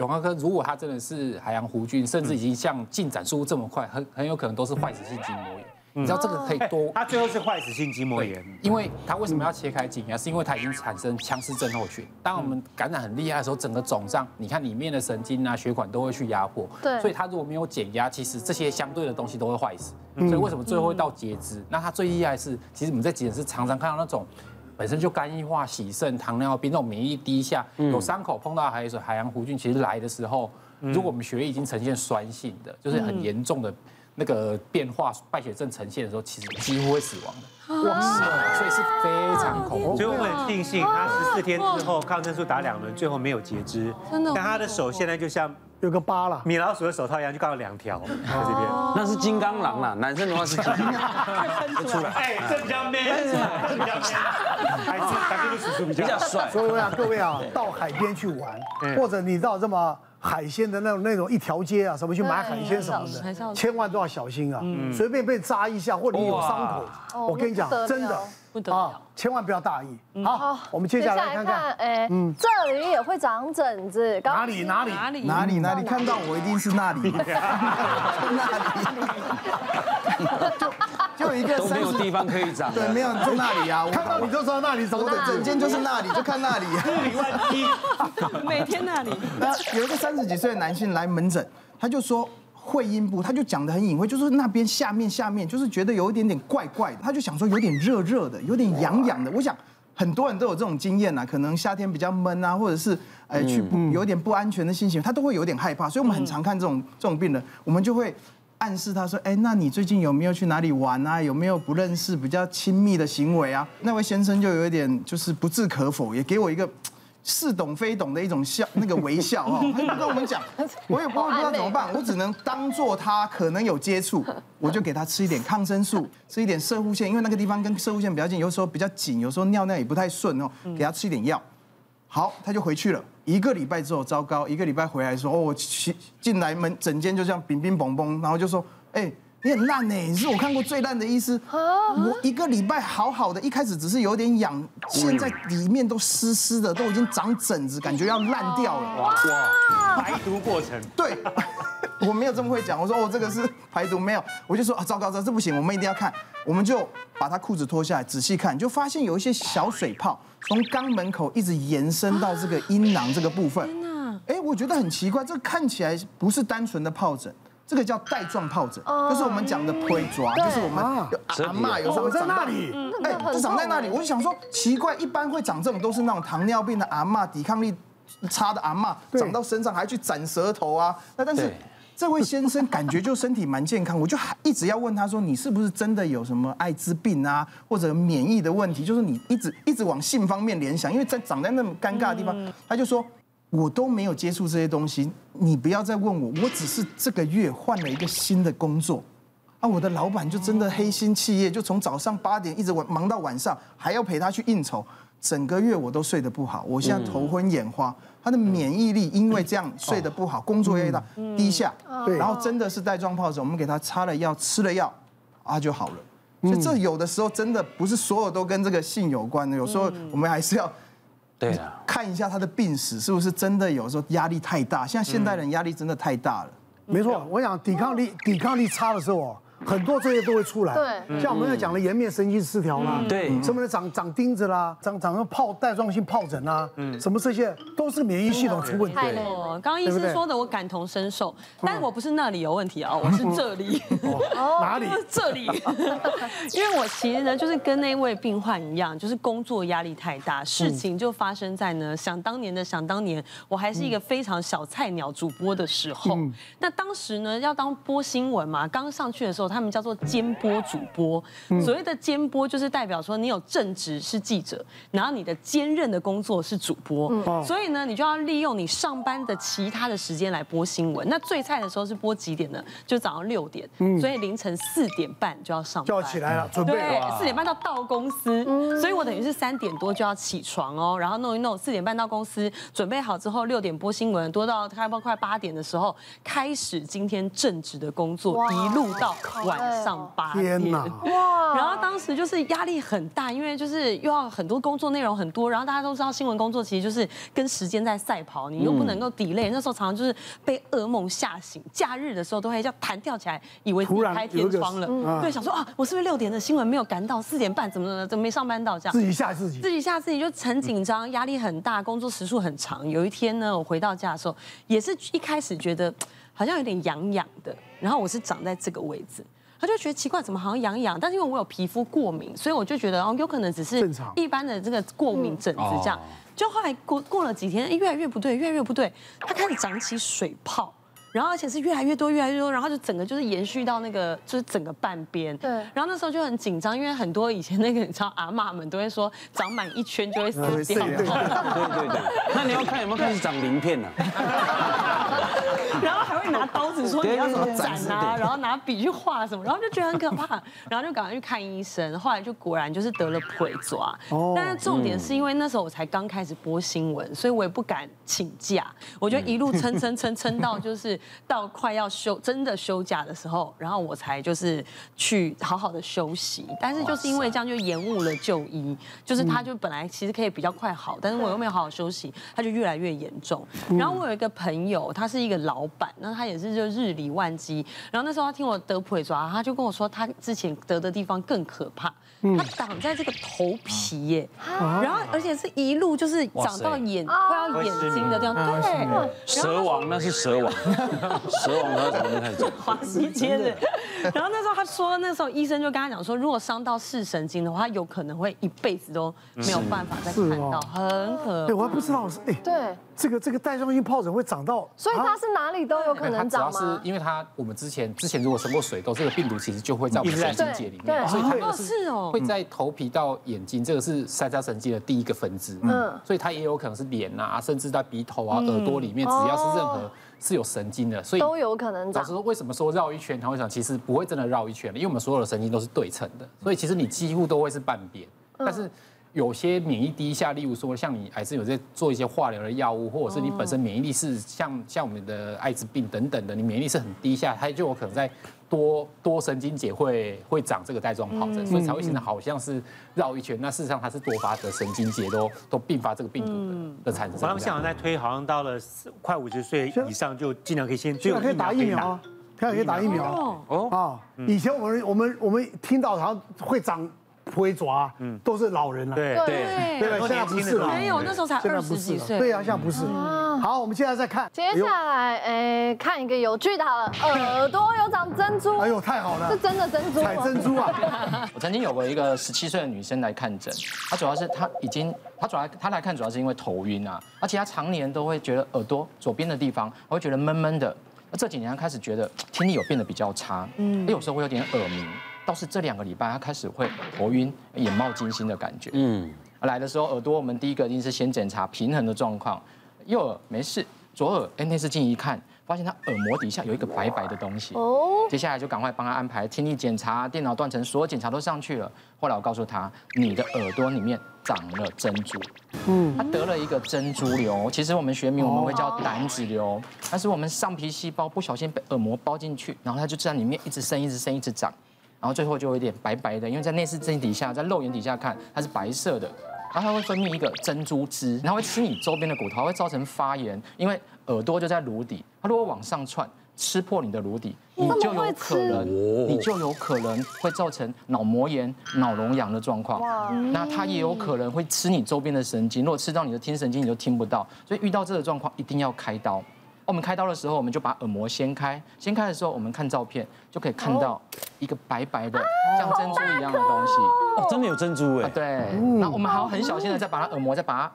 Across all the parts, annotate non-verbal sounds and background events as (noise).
永康科如果它真的是海洋弧菌，甚至已经像进展速度这么快，很很有可能都是坏死性筋膜炎。你知道这个可以多？它最后是坏死性筋膜炎，因为它为什么要切开颈啊？是因为它已经产生腔室症候群。当我们感染很厉害的时候，整个肿胀，你看里面的神经啊、血管都会去压迫。对。所以它如果没有减压，其实这些相对的东西都会坏死。所以为什么最后会到截肢？那它最厉害是，其实我们在急诊室常常看到那种本身就肝硬化、洗肾、糖尿病那种免疫力低下、有伤口碰到海水海洋弧菌，其实来的时候，如果我们血液已经呈现酸性的，就是很严重的。那个变化败血症呈现的时候，其实几乎会死亡的，哇塞！所以是非常恐怖。所以我们很庆幸他十四天之后抗生素打两轮，最后没有截肢。真的。但他的手现在就像有个疤啦，米老鼠的手套一样，就刚好两条在这边。那是金刚狼啦，男生的话是金刚狼。(laughs) 出来。哎，这比较 man，这比较 man，还是还是叔叔比较帅。所以我想，各位啊，到海边去玩，或者你到这么。海鲜的那种那种一条街啊，什么去买海鲜什么的，千万都要小心啊！随便被扎一下，或者你有伤口，我跟你讲，真的啊，千万不要大意。好，我们接下来看看，哎，嗯，这里也会长疹子，哪里哪里？哪里哪里？哪里看到我一定是那里，(laughs) 那里。(laughs) (laughs) 一个都没有地方可以长，对，没有就那里呀。(laughs) 我看到你就知道那里，我的整间就是那里，就看那里。日理万机，每天那里。(laughs) 那有一个三十几岁的男性来门诊，他就说会阴部，他就讲的很隐晦，就是那边下面下面，就是觉得有一点点怪怪的，他就想说有点热热的，有点痒痒的。我想很多人都有这种经验呐，可能夏天比较闷啊，或者是哎去有点不安全的心情，他都会有点害怕。所以我们很常看这种这种病人，我们就会。暗示他说：“哎，那你最近有没有去哪里玩啊？有没有不认识、比较亲密的行为啊？”那位先生就有一点就是不置可否，也给我一个似懂非懂的一种笑，(laughs) 那个微笑哦，他就跟我们讲，(laughs) 我也不知道怎么办，我只能当做他可能有接触，我就给他吃一点抗生素，吃一点射护线，因为那个地方跟射护线比较近，有时候比较紧，有时候尿尿也不太顺哦，给他吃一点药。好，他就回去了。一个礼拜之后，糟糕，一个礼拜回来说，哦，我进进来门整间就这样乒乒乓乓，然后就说，哎，你很烂呢，你是我看过最烂的医师。我一个礼拜好好的，一开始只是有点痒，现在里面都湿湿的，都已经长疹子，感觉要烂掉了。哇，排毒过程。对，(laughs) 我没有这么会讲，我说哦，这个是排毒，没有，我就说啊，糟糕，这这不行，我们一定要看，我们就把他裤子脱下来仔细看，就发现有一些小水泡。从肛门口一直延伸到这个阴囊这个部分，哎，我觉得很奇怪，这看起来不是单纯的疱疹，这个叫带状疱疹，就是我们讲的推抓，就是我们阿嬷有时候长在那里，哎，就长在那里。我就想说，奇怪，一般会长这种都是那种糖尿病的阿嬷，抵抗力差的阿嬷，长到身上还去斩舌头啊，那但是。这位先生感觉就身体蛮健康，我就还一直要问他说，你是不是真的有什么艾滋病啊，或者免疫的问题？就是你一直一直往性方面联想，因为在长在那么尴尬的地方，他就说我都没有接触这些东西，你不要再问我，我只是这个月换了一个新的工作。啊，我的老板就真的黑心企业，就从早上八点一直忙到晚上，还要陪他去应酬，整个月我都睡得不好，我现在头昏眼花。他的免疫力因为这样睡得不好，工作压力大，低下，对，然后真的是带状疱疹，我们给他擦了药，吃了药，啊就好了。所以这有的时候真的不是所有都跟这个性有关的，有时候我们还是要，对啊，看一下他的病史是不是真的有时候压力太大，像现代人压力真的太大了。没错，我想抵抗力抵抗力差的时候。很多这些都会出来，对，像我们要讲的颜面神经失调啦，对，什么的长长钉子啦，长长个疱带状性疱疹啦，嗯，什么这些都是免疫系统出问题。太了。刚刚医生说的我感同身受，但是我不是那里有问题啊，我是这里，哪里？这里，(laughs) 因为我其实呢就是跟那位病患一样，就是工作压力太大，事情就发生在呢，想当年的想当年，我还是一个非常小菜鸟主播的时候，那当时呢要当播新闻嘛，刚上去的时候。他们叫做兼播主播，所谓的兼播就是代表说你有正职是记者，然后你的兼任的工作是主播，所以呢，你就要利用你上班的其他的时间来播新闻。那最菜的时候是播几点呢？就早上六点，所以凌晨四点半就要上班，就要起来了，准备。对，四点半到到公司，所以我等于是三点多就要起床哦，然后弄一弄，四点半到公司，准备好之后六点播新闻，多到开播快八点的时候开始今天正职的工作，一路到。晚上八点。天哪！哇！然后当时就是压力很大，因为就是又要很多工作内容很多，然后大家都知道新闻工作其实就是跟时间在赛跑，你又不能够 delay。那时候常常就是被噩梦吓醒，假日的时候都会叫弹跳起来，以为自己开天窗了，对，想说啊，我是不是六点的新闻没有赶到，四点半怎么怎么怎么没上班到这样？自己吓自己，自己吓自己就很紧张，压力很大，工作时数很长。有一天呢，我回到家的时候，也是一开始觉得好像有点痒痒的，然后我是长在这个位置。他就觉得奇怪，怎么好像痒痒？但是因为我有皮肤过敏，所以我就觉得哦，有可能只是一般的这个过敏疹子这样。就后来过过了几天，越来越不对，越来越不对，它开始长起水泡，然后而且是越来越多，越来越多，然后就整个就是延续到那个就是整个半边。对。然后那时候就很紧张，因为很多以前那个你知道阿妈们都会说，长满一圈就会死掉。(laughs) 对对对。那你要看有没有开始长鳞片呢？(laughs) (laughs) 然后还会拿刀子说你要怎么斩啊，然后拿笔去画什么，然后就觉得很可怕，然后就赶快去看医生，后来就果然就是得了腿抓。哦。但是重点是因为那时候我才刚开始播新闻，所以我也不敢请假，我就一路撑撑撑撑到就是到快要休真的休假的时候，然后我才就是去好好的休息。但是就是因为这样就延误了就医，就是他就本来其实可以比较快好，但是我又没有好好休息，他就越来越严重。然后我有一个朋友，他是一个老。板，那他也是就日理万机，然后那时候他听我得腿抓，他就跟我说他之前得的地方更可怕，他长在这个头皮耶，然后而且是一路就是长到眼快要眼睛的地方，对，蛇王那是蛇王，(laughs) 蛇王他长得太重，华西街的，然后那时候他说那时候医生就跟他讲说，如果伤到视神经的话，有可能会一辈子都没有办法再看到，很可怕。我还不知道是哎，对。这个这个带状性疱疹会长到，所以它是哪里都有可能长吗？主要是因为它我们之前之前如果生过水痘，这个病毒其实就会在我们神经节里面，所以它也是会在头皮到眼睛，这个是三叉神经的第一个分支，嗯，所以它也有可能是脸啊，甚至在鼻头啊、耳朵里面，只要是任何是有神经的，所以都有可能长。老实说，为什么说绕一圈它会想？其实不会真的绕一圈，因为我们所有的神经都是对称的，所以其实你几乎都会是半边，但是。有些免疫低下，例如说像你癌症有在做一些化疗的药物，或者是你本身免疫力是像像我们的艾滋病等等的，你免疫力是很低下，它就有可能在多多神经节会会长这个带状疱疹，所以才会现在好像是绕一圈，那事实上它是多发的神经节都都并发这个病毒的的产生。他们现在在推，好像到了快五十岁以上就尽量可以先，现在可以打疫苗，现在可以打疫苗哦啊！以前我们我们我们听到好像会长。腿爪，嗯，都是老人了，对对。对，现在不是了，没有，那时候才二十几岁，对啊，现在不是。好，我们现在再看，接下来，哎，看一个有趣的，好了，耳朵有长珍珠，哎呦，太好了，是真的珍珠，采珍珠啊！(laughs) 我曾经有过一个十七岁的女生来看诊，她主要是她已经，她主要她来看主要是因为头晕啊，而且她常年都会觉得耳朵左边的地方会觉得闷闷的，那这几年她开始觉得听力有变得比较差，嗯，有时候会有点耳鸣。倒是这两个礼拜，他开始会头晕、眼冒金星的感觉。嗯，来的时候耳朵，我们第一个一定是先检查平衡的状况。右耳没事，左耳哎，内视镜一看，发现他耳膜底下有一个白白的东西。哦，接下来就赶快帮他安排听力检查、电脑断层，所有检查都上去了。后来我告诉他，你的耳朵里面长了珍珠。嗯，他得了一个珍珠瘤，其实我们学名我们会叫胆脂瘤，但是我们上皮细胞不小心被耳膜包进去，然后它就在里面一直生、一直生、一直长。然后最后就有一点白白的，因为在内视镜底下，在肉眼底下看它是白色的，然后它会分泌一个珍珠汁，然后会吃你周边的骨头，会造成发炎。因为耳朵就在颅底，它如果往上窜，吃破你的颅底，你就有可能，你就有可能会造成脑膜炎、脑脓疡的状况。那它也有可能会吃你周边的神经，如果吃到你的听神经，你就听不到。所以遇到这个状况，一定要开刀。我们开刀的时候，我们就把耳膜掀开。掀开的时候，我们看照片就可以看到一个白白的像珍珠一样的东西。哦，真的有珍珠哎。对。那我们还要很小心的再把它耳膜再把它。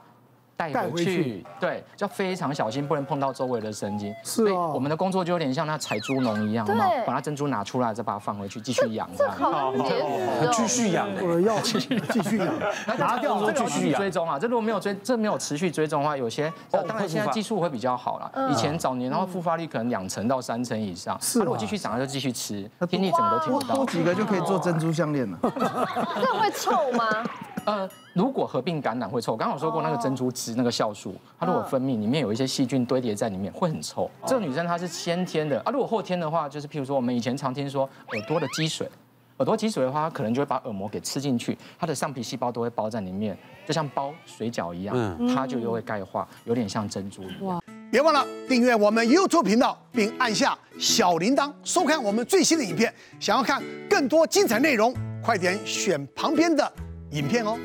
带回去，对，就要非常小心，不能碰到周围的神经。是哦，我们的工作就有点像那采猪农一样，对，把它珍珠拿出来，再把它放回去，继续养。这好结实，继续养，我要继续继续养，(laughs) 拿掉继续追踪啊。这如果没有追，这没有持续追踪的话，有些当然现在技术会比较好了。以前早年，然后复发率可能两成到三成以上。是，如果继续长，就继续吃，听力整个都听不到。多几个就可以做珍珠项链了。(laughs) 这会臭吗？呃，如果合并感染会臭，我刚刚有说过那个珍珠汁那个酵素，它如果分泌里面有一些细菌堆叠在里面，会很臭。这个女生她是先天的啊，如果后天的话，就是譬如说我们以前常听说耳朵的积水，耳朵积水的话，它可能就会把耳膜给吃进去，它的上皮细胞都会包在里面，就像包水饺一样，它就又会钙化，有点像珍珠一样。别忘了订阅我们 YouTube 频道，并按下小铃铛，收看我们最新的影片。想要看更多精彩内容，快点选旁边的影片哦。